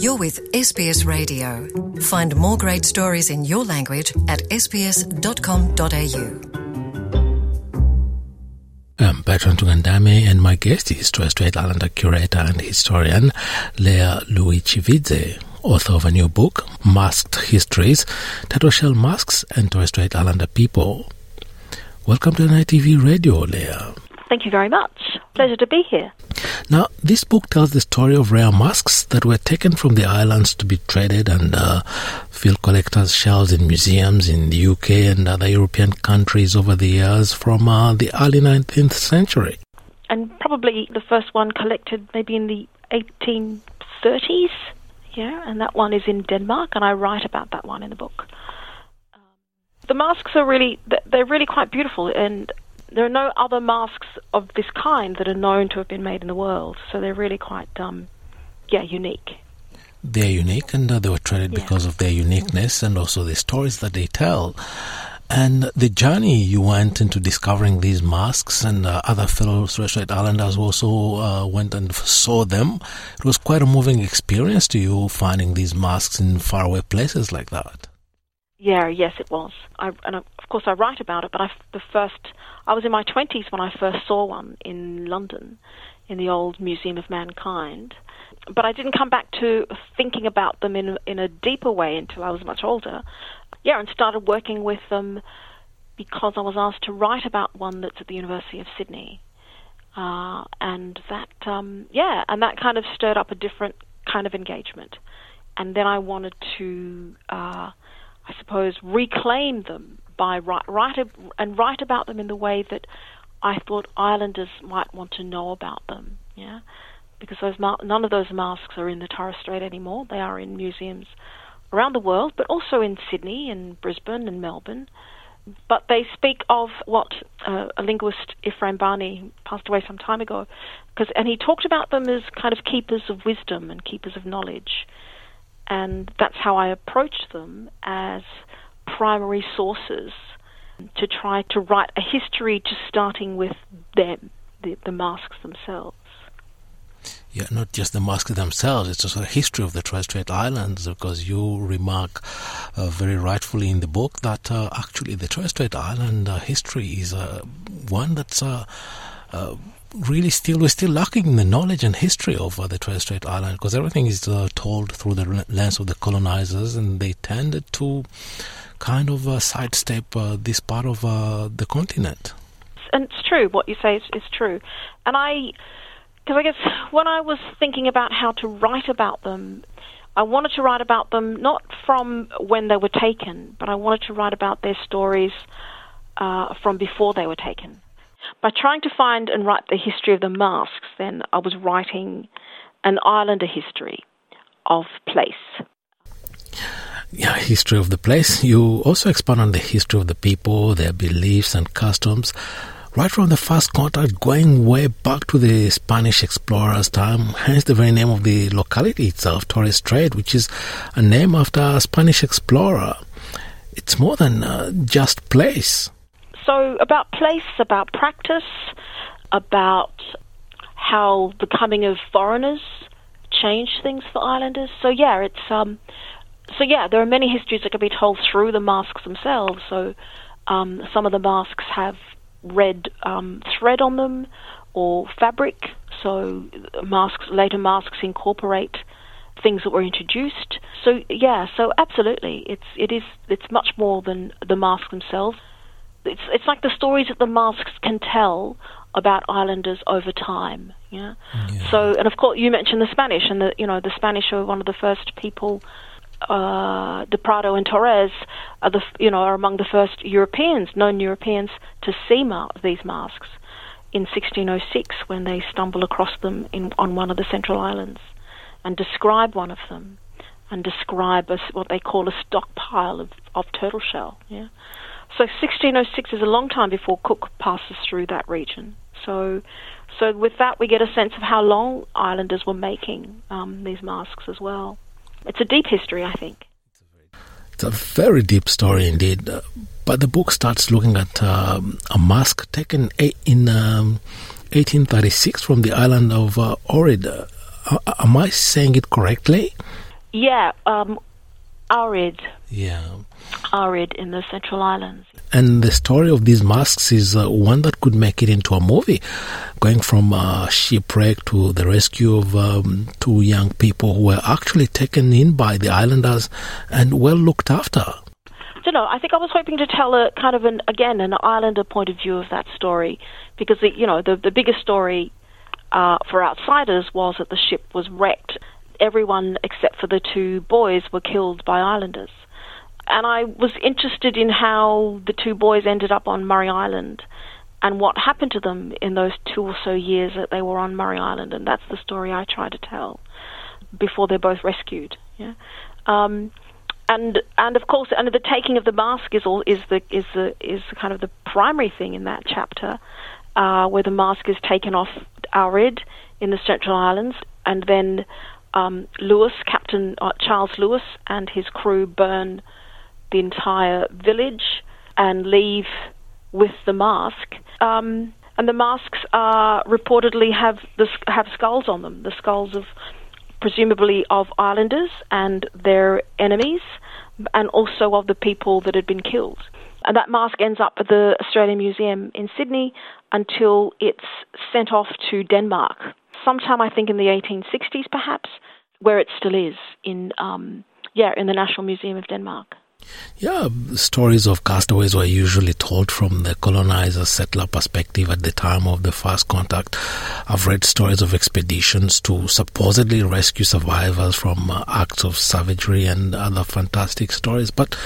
You're with SBS Radio. Find more great stories in your language at sbs.com.au. I'm um, Bertrand Tungandame, and my guest is Torres Strait Islander curator and historian Leah Lui-Chivizhe, author of a new book, Masked Histories, Turtle Shell Masks and Torres Strait Islander People. Welcome to NITV Radio, Leah. Thank you very much. Pleasure to be here. Now, this book tells the story of rare masks that were taken from the islands to be traded and uh, fill collectors' shelves in museums in the UK and other European countries over the years from uh, the early 19th century. And probably the first one collected maybe in the 1830s. Yeah, and that one is in Denmark, and I write about that one in the book. Um, the masks are really, they're really quite beautiful, and there are no other masks of this kind that are known to have been made in the world, so they're really quite, um, yeah, unique. They're unique, and uh, they were traded yeah. because of their uniqueness and also the stories that they tell. And the journey you went into discovering these masks, and uh, other fellow Strait Islanders also uh, went and saw them. It was quite a moving experience to you finding these masks in faraway places like that. Yeah, yes, it was. I, and of course, I write about it. But I, the first, I was in my twenties when I first saw one in London, in the old Museum of Mankind. But I didn't come back to thinking about them in in a deeper way until I was much older. Yeah, and started working with them because I was asked to write about one that's at the University of Sydney, uh, and that, um, yeah, and that kind of stirred up a different kind of engagement. And then I wanted to. Uh, I suppose, reclaim them by write, write and write about them in the way that I thought islanders might want to know about them. Yeah, because those none of those masks are in the Torres Strait anymore. They are in museums around the world, but also in Sydney and Brisbane and Melbourne. But they speak of what uh, a linguist, Ephraim Bani, passed away some time ago, because and he talked about them as kind of keepers of wisdom and keepers of knowledge and that's how I approached them as primary sources to try to write a history just starting with them, the, the masks themselves. Yeah, not just the masks themselves, it's also a history of the Torres Strait Islands because you remark uh, very rightfully in the book that uh, actually the Torres Strait Island uh, history is uh, one that's uh, uh, really still we're still lacking the knowledge and history of uh, the Torres Strait Island because everything is uh, told through the lens of the colonizers, and they tended to kind of uh, sidestep uh, this part of uh, the continent. And it's true what you say is, is true, and I, because I guess when I was thinking about how to write about them. I wanted to write about them not from when they were taken, but I wanted to write about their stories uh, from before they were taken. By trying to find and write the history of the masks, then I was writing an islander history of place. Yeah, history of the place. You also expand on the history of the people, their beliefs and customs, right from the first contact, going way back to the Spanish explorers' time. Hence, the very name of the locality itself, Torres Strait, which is a name after a Spanish explorer. It's more than uh, just place. So, about place, about practice, about how the coming of foreigners changed things for islanders. So, yeah, it's um, so yeah, there are many histories that can be told through the masks themselves. So, um, some of the masks have red um, thread on them or fabric. So, masks later masks incorporate things that were introduced. So yeah, so absolutely, it's it is it's much more than the masks themselves it's it's like the stories that the masks can tell about islanders over time. Yeah? yeah. So, and of course, you mentioned the Spanish, and the you know the Spanish are one of the first people. Uh, De Prado and Torres are the you know are among the first Europeans, known Europeans, to see ma- these masks in 1606 when they stumble across them in, on one of the Central Islands and describe one of them and describe a, what they call a stockpile of, of turtle shell. Yeah. So 1606 is a long time before Cook passes through that region. So, so with that, we get a sense of how long islanders were making um, these masks as well. It's a deep history, I think. It's a very deep story indeed. Uh, but the book starts looking at um, a mask taken in um, 1836 from the island of uh, Aureed. Uh, am I saying it correctly? Yeah, um, Aureed. Yeah. Aureed in the Central Islands. And the story of these masks is uh, one that could make it into a movie, going from uh, shipwreck to the rescue of um, two young people who were actually taken in by the islanders and well looked after. I don't know. I think I was hoping to tell a kind of an again an islander point of view of that story because the, you know the the biggest story uh, for outsiders was that the ship was wrecked. Everyone except for the two boys were killed by islanders. And I was interested in how the two boys ended up on Murray Island and what happened to them in those two or so years that they were on Murray Island, and that's the story I try to tell before they're both rescued. Yeah, um, and and of course, and the taking of the mask is all is the is the is kind of the primary thing in that chapter, uh, where the mask is taken off Aureed in the Central Islands, and then um, Lewis, Captain uh, Charles Lewis, and his crew burn the entire village and leave with the mask. Um, and the masks are reportedly have the, have skulls on them, the skulls of presumably of islanders and their enemies, and also of the people that had been killed. And that mask ends up at the Australian Museum in Sydney until it's sent off to Denmark, sometime I think in the 1860s, perhaps, where it still is in um, yeah in the National Museum of Denmark. Yeah, stories of castaways were usually told from the colonizer settler perspective at the time of the first contact. I've read stories of expeditions to supposedly rescue survivors from uh, acts of savagery and other fantastic stories, but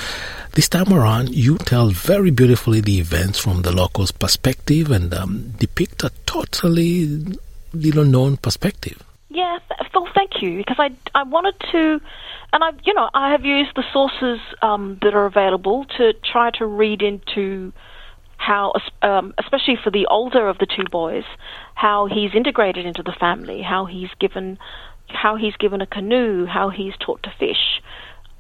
this time around, you tell very beautifully the events from the locals' perspective and um, depict a totally little known perspective. Yeah, well, thank you, because I, I wanted to and I, you know, I have used the sources um, that are available to try to read into how, um, especially for the older of the two boys, how he's integrated into the family, how he's given, how he's given a canoe, how he's taught to fish,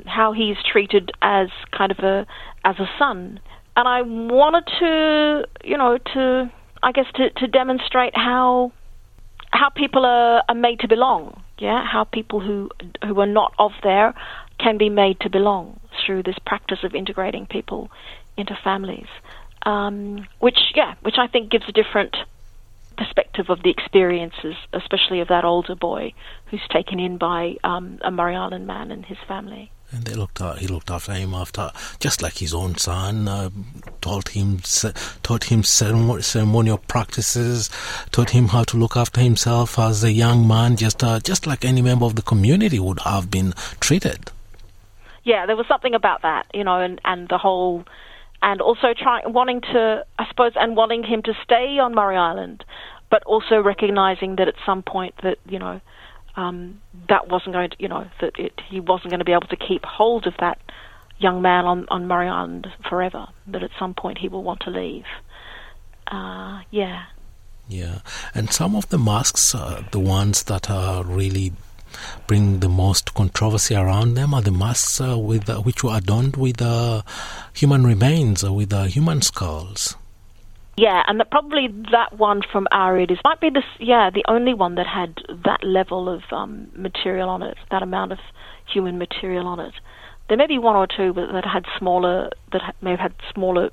how he's treated as kind of a as a son. And I wanted to, you know, to I guess to, to demonstrate how how people are, are made to belong yeah, how people who who are not of there can be made to belong through this practice of integrating people into families, um, which yeah, which I think gives a different perspective of the experiences, especially of that older boy who's taken in by um, a Murray Island man and his family. And they looked at, he looked after him after, just like his own son, uh, taught him, taught him ceremonial practices, taught him how to look after himself as a young man, just, uh, just like any member of the community would have been treated. Yeah, there was something about that, you know, and, and the whole, and also trying, wanting to, I suppose, and wanting him to stay on Murray Island, but also recognizing that at some point that, you know, um, that wasn't going to, you know, that it, he wasn't going to be able to keep hold of that young man on, on Murray Island forever, that at some point he will want to leave. Uh, yeah. Yeah, and some of the masks, uh, the ones that are really bring the most controversy around them, are the masks uh, with uh, which were adorned with uh, human remains, uh, with human skulls. Yeah, and probably that one from Aureed is might be this. Yeah, the only one that had that level of um, material on it, that amount of human material on it. There may be one or two that had smaller, that may have had smaller,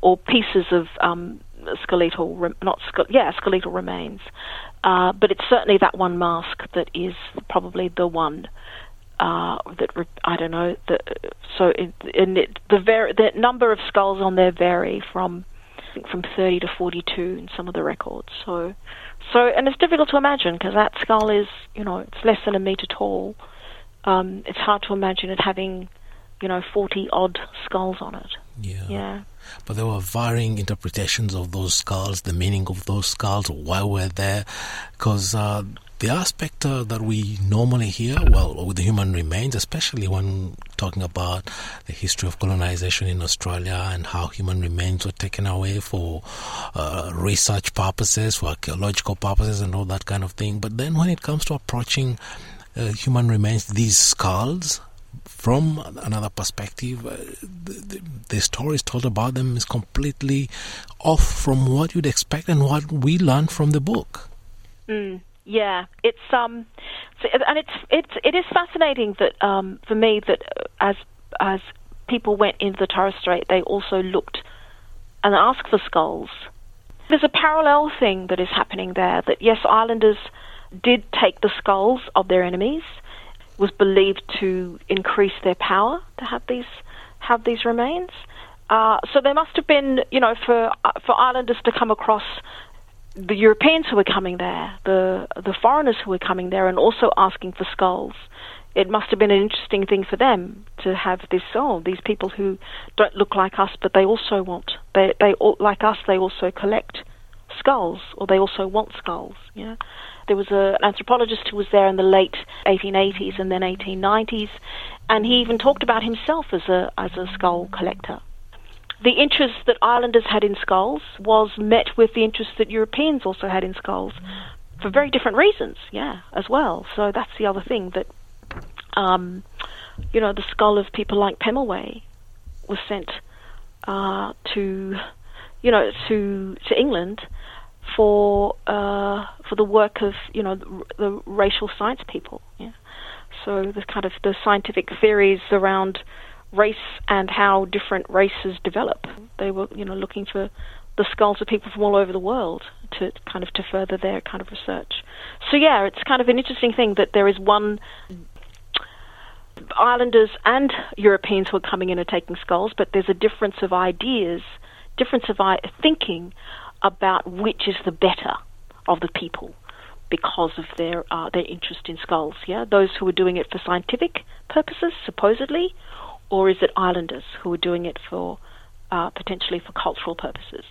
or pieces of um, skeletal, not yeah, skeletal remains. Uh, but it's certainly that one mask that is probably the one uh, that I don't know. The, so in it, the ver- the number of skulls on there vary from from 30 to 42 in some of the records. So, so and it's difficult to imagine because that skull is, you know, it's less than a meter tall. Um, it's hard to imagine it having, you know, 40 odd skulls on it. Yeah. Yeah. But there were varying interpretations of those skulls, the meaning of those skulls, why were there, because uh, the aspect uh, that we normally hear, well, with the human remains, especially when talking about the history of colonization in Australia and how human remains were taken away for uh, research purposes, for archaeological purposes, and all that kind of thing. But then when it comes to approaching uh, human remains, these skulls, from another perspective, uh, the, the, the, stories told about them is completely off from what you'd expect and what we learned from the book. Mm. Yeah, it's um, and it's it's it is fascinating that um, for me that uh, as as people went into the Torres Strait, they also looked and asked for skulls. There's a parallel thing that is happening there. That yes, islanders did take the skulls of their enemies, It was believed to increase their power to have these have these remains. Uh, so there must have been, you know, for uh, for islanders to come across the Europeans who were coming there, the the foreigners who were coming there, and also asking for skulls. It must have been an interesting thing for them to have this. Oh, these people who don't look like us, but they also want they they like us. They also collect skulls, or they also want skulls. Yeah, there was a, an anthropologist who was there in the late 1880s and then 1890s, and he even talked about himself as a as a skull collector the interest that islanders had in skulls was met with the interest that Europeans also had in skulls for very different reasons, yeah, as well. So that's the other thing that, um, you know, the skull of people like Pemulwuy was sent uh, to, you know, to to England for uh, for the work of you know the, the racial science people, yeah. So the kind of the scientific theories around race and how different races develop. They were, you know, looking for the skulls of people from all over the world to kind of to further their kind of research. So yeah, it's kind of an interesting thing that there is one islanders and Europeans who are coming in and taking skulls, but there's a difference of ideas, difference of thinking about which is the better of the people because of their uh, their interest in skulls. Yeah, those who are doing it for scientific purposes, supposedly, or is it islanders who are doing it for uh, potentially for cultural purposes?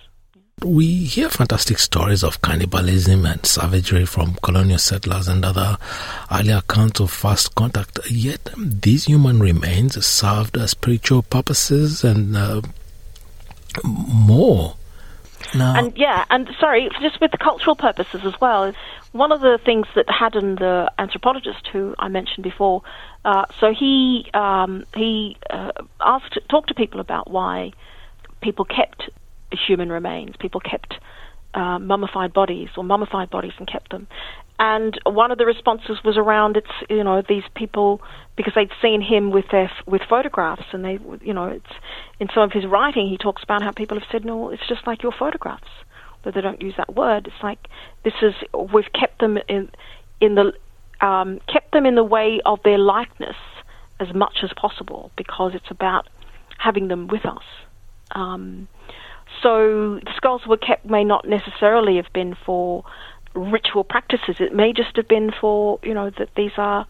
We hear fantastic stories of cannibalism and savagery from colonial settlers and other early accounts of first contact. Yet these human remains served spiritual purposes and uh, more. Now, and yeah, and sorry, just with the cultural purposes as well. One of the things that Haddon, the anthropologist who I mentioned before, uh, so he um, he uh, asked talked to people about why people kept human remains, people kept uh, mummified bodies or mummified bodies and kept them. And one of the responses was around it's you know these people because they'd seen him with their with photographs and they you know it's in some of his writing he talks about how people have said no it's just like your photographs but they don't use that word it's like this is we've kept them in in the um, kept them in the way of their likeness as much as possible because it's about having them with us. Um, so the skulls were kept may not necessarily have been for ritual practices. It may just have been for you know that these are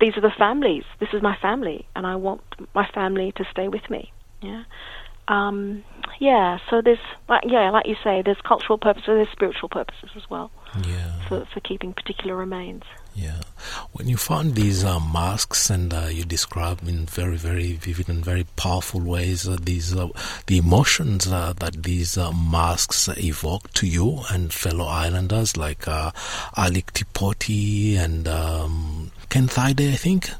these are the families. This is my family, and I want my family to stay with me. Yeah. Um, yeah, so there's, like, yeah, like you say, there's cultural purposes, there's spiritual purposes as well yeah. for, for keeping particular remains. Yeah. When you found these uh, masks and uh, you described in very, very vivid and very powerful ways uh, these uh, the emotions uh, that these uh, masks evoke to you and fellow islanders like Alick Tipoti and um, Ken Thaiday, I think.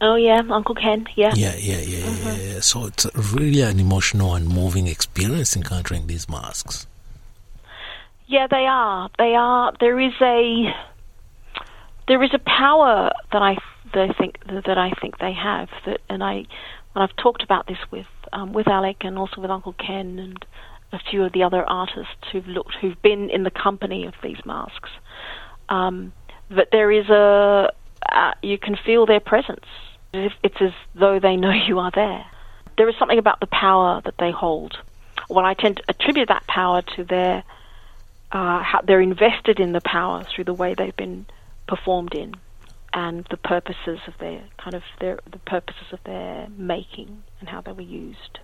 Oh yeah, Uncle Ken. Yeah. Yeah, yeah, yeah, uh-huh. yeah. So it's really an emotional and moving experience encountering these masks. Yeah, they are. They are. There is a there is a power that I think that I think they have that, and I and I've talked about this with um, with Alick and also with Uncle Ken and a few of the other artists who've looked who've been in the company of these masks. Um, that there is a uh, you can feel their presence. It's as though they know you are there. There is something about the power that they hold. Well, I tend to attribute that power to their uh, how they're invested in the power through the way they've been performed in and the purposes of their kind of their the purposes of their making and how they were used.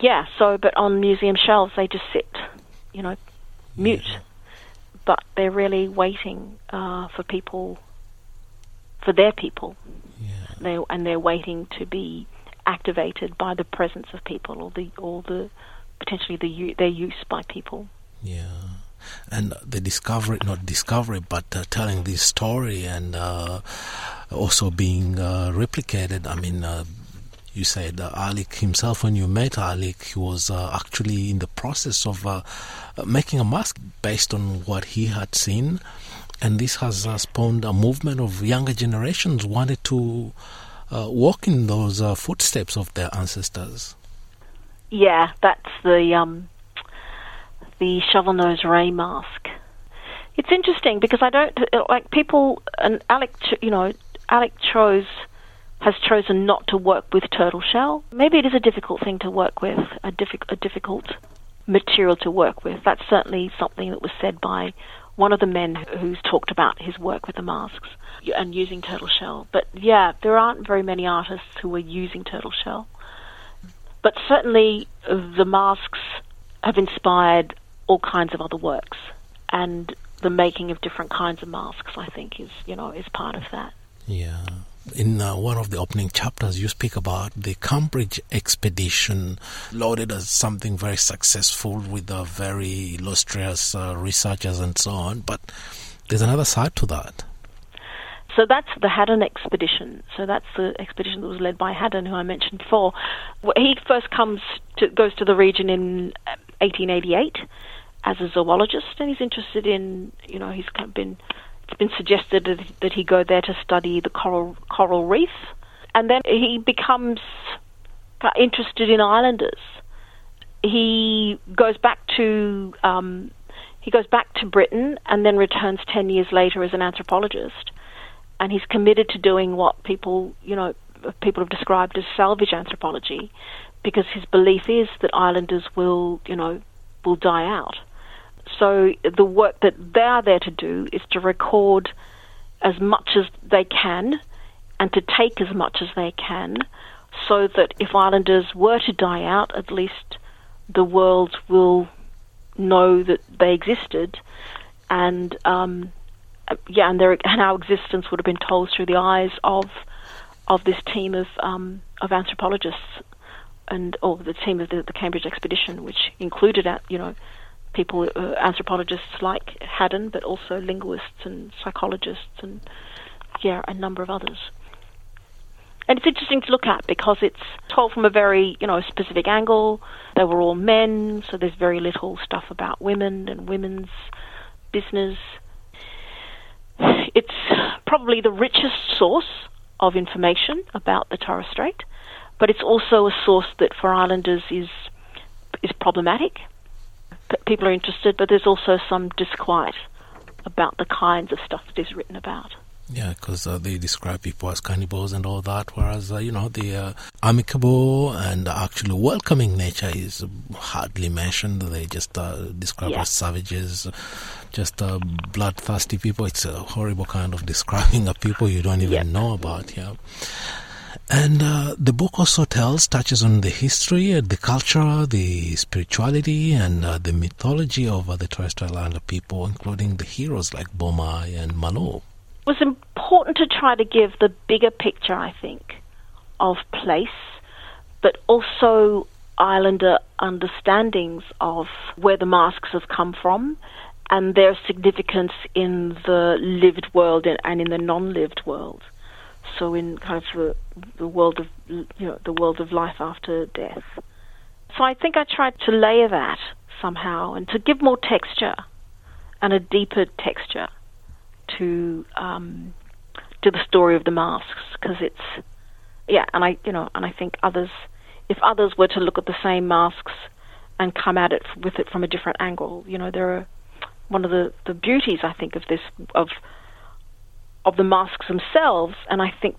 Yeah, so but on museum shelves they just sit, you know, mute. Yeah. But they're really waiting uh, for people, for their people. Yeah. They and they're waiting to be activated by the presence of people or the or the potentially the their use by people. Yeah and the discovery, not discovery, but uh, telling this story and uh, also being uh, replicated. I mean, uh, you said uh, Alick himself, when you met Alick, he was uh, actually in the process of making a mask based on what he had seen. And this has uh, spawned a movement of younger generations wanted to uh, walk in those uh, footsteps of their ancestors. Yeah, that's the um, the shovel nose ray mask. It's interesting because I don't like people and Alick. You know, Alick chose has chosen not to work with turtle shell. Maybe it is a difficult thing to work with, a, diffi- a difficult material to work with. That's certainly something that was said by one of the men who's talked about his work with the masks and using turtle shell. But yeah, there aren't very many artists who are using turtle shell. But certainly the masks have inspired all kinds of other works, and the making of different kinds of masks, I think, is you know is part of that. Yeah. In uh, one of the opening chapters, you speak about the Cambridge expedition, lauded as something very successful with uh, very illustrious uh, researchers and so on. But there's another side to that. So that's the Haddon expedition. So that's the expedition that was led by Haddon, who I mentioned before. He first comes to goes to the region in 1888 uh, as a zoologist, and he's interested in you know he's kind of been it's been suggested that he go there to study the coral coral reef, and then he becomes interested in islanders. He goes back to um, he goes back to Britain and then returns ten years later as an anthropologist and he's committed to doing what people, you know, people have described as salvage anthropology, because his belief is that islanders will, you know, will die out. So the work that they are there to do is to record as much as they can and to take as much as they can so that if islanders were to die out, at least the world will know that they existed. And um, yeah, and, their, and our existence would have been told through the eyes of of this team of um, of anthropologists and or the team of the, the Cambridge expedition, which included uh, you know people uh, anthropologists like Haddon, but also linguists and psychologists and yeah, a number of others. And it's interesting to look at because it's told from a very, you know, specific angle. They were all men, so there's very little stuff about women and women's business. It's probably the richest source of information about the Torres Strait, but it's also a source that for islanders is is problematic. People are interested, but there's also some disquiet about the kinds of stuff that is written about. Yeah, because uh, they describe people as cannibals and all that, whereas, uh, you know, the uh, amicable and actually welcoming nature is hardly mentioned. They just uh, describe yeah. as savages, just uh, bloodthirsty people. It's a horrible kind of describing of people you don't even yeah. know about, yeah. And uh, the book also tells, touches on the history, and the culture, the spirituality, and uh, the mythology of uh, the Torres Strait Islander people, including the heroes like Bomai and Malo was important to try to give the bigger picture, I think, of place, but also islander understandings of where the masks have come from and their significance in the lived world and in the non-lived world. So in kind of the, the world of you know the world of life after death. So I think I tried to layer that somehow and to give more texture and a deeper texture to um, to the story of the masks because it's yeah, and I you know, and I think others, if others were to look at the same masks and come at it with it from a different angle, you know, there are one of the the beauties I think of this of of the masks themselves, and I think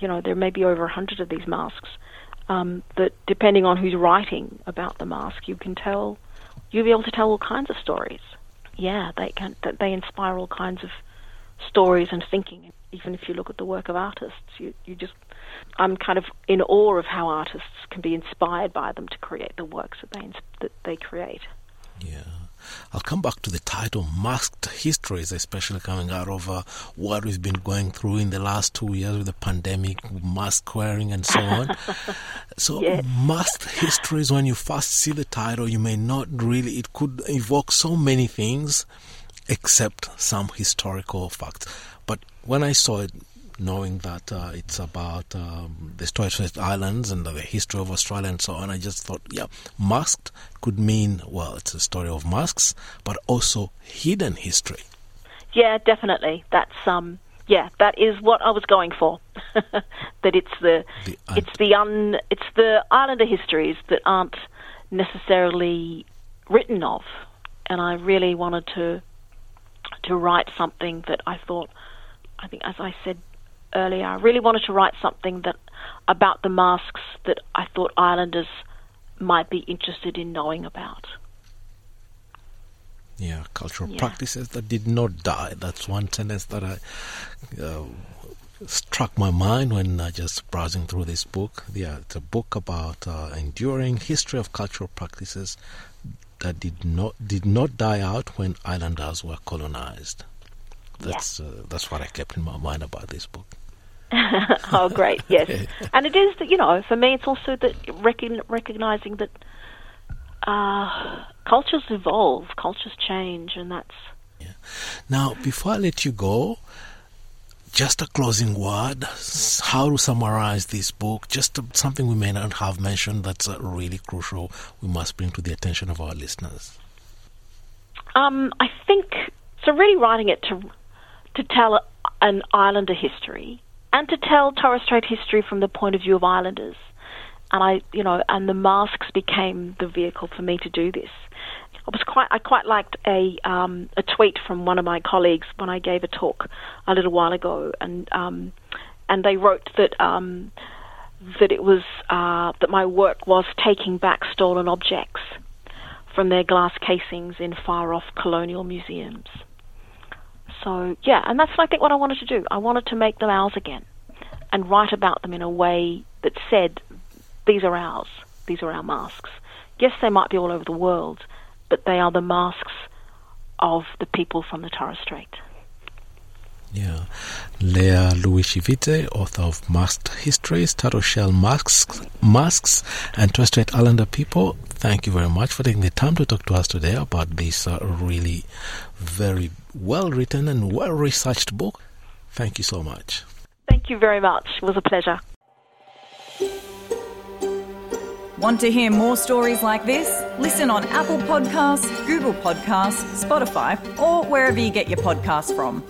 you know there may be over a hundred of these masks. Um, that depending on who's writing about the mask, you can tell you'll be able to tell all kinds of stories. Yeah, they can. They inspire all kinds of stories and thinking. Even if you look at the work of artists, you, you just, I'm kind of in awe of how artists can be inspired by them to create the works that they that they create. Yeah. I'll come back to the title Masked Histories, especially coming out of uh, what we've been going through in the last two years with the pandemic, mask wearing, and so on. so, yes. Masked Histories, when you first see the title, you may not really, it could evoke so many things except some historical facts. But when I saw it, knowing that uh, it's about um, the Torres Islands and the history of Australia and so on, I just thought, yeah, masked could mean, well, it's a story of masks, but also hidden history. yeah, definitely. That's um, yeah, that is what I was going for. that it's the, the un- it's the un it's the Islander histories that aren't necessarily written of, and I really wanted to to write something that I thought, I think as I said earlier, I really wanted to write something that about the masks that I thought Islanders might be interested in knowing about. Yeah, cultural yeah. practices that did not die. That's one sentence that I uh, struck my mind when uh, just browsing through this book. Yeah, it's a book about uh, enduring history of cultural practices that did not did not die out when islanders were colonized. That's yeah. Uh, that's what I kept in my mind about this book. oh, great! Yes, and it is that you know, for me, it's also that recognizing that uh, cultures evolve, cultures change, and that's. Yeah. Now, before I let you go, just a closing word. How to summarize this book? Just something we may not have mentioned that's uh, really crucial. We must bring to the attention of our listeners. Um, I think so. Really, writing it to to tell an Islander history and to tell Torres Strait history from the point of view of Islanders and I, you know, and the masks became the vehicle for me to do this. I was quite, I quite liked a um, a tweet from one of my colleagues when I gave a talk a little while ago, and um, and they wrote that um, that it was uh, that my work was taking back stolen objects from their glass casings in far off colonial museums. So yeah, and that's I think what I wanted to do. I wanted to make them ours again, and write about them in a way that said these are ours. These are our masks. Yes, they might be all over the world, but they are the masks of the people from the Torres Strait. Yeah. Leah Lui-Chivizhe, author of Masked Histories, Turtle Shell Masks, Masks and Torres Strait Islander People, thank you very much for taking the time to talk to us today about this uh, really very well written and well researched book. Thank you so much. Thank you very much. It was a pleasure. Want to hear more stories like this? Listen on Apple Podcasts, Google Podcasts, Spotify, or wherever you get your podcasts from.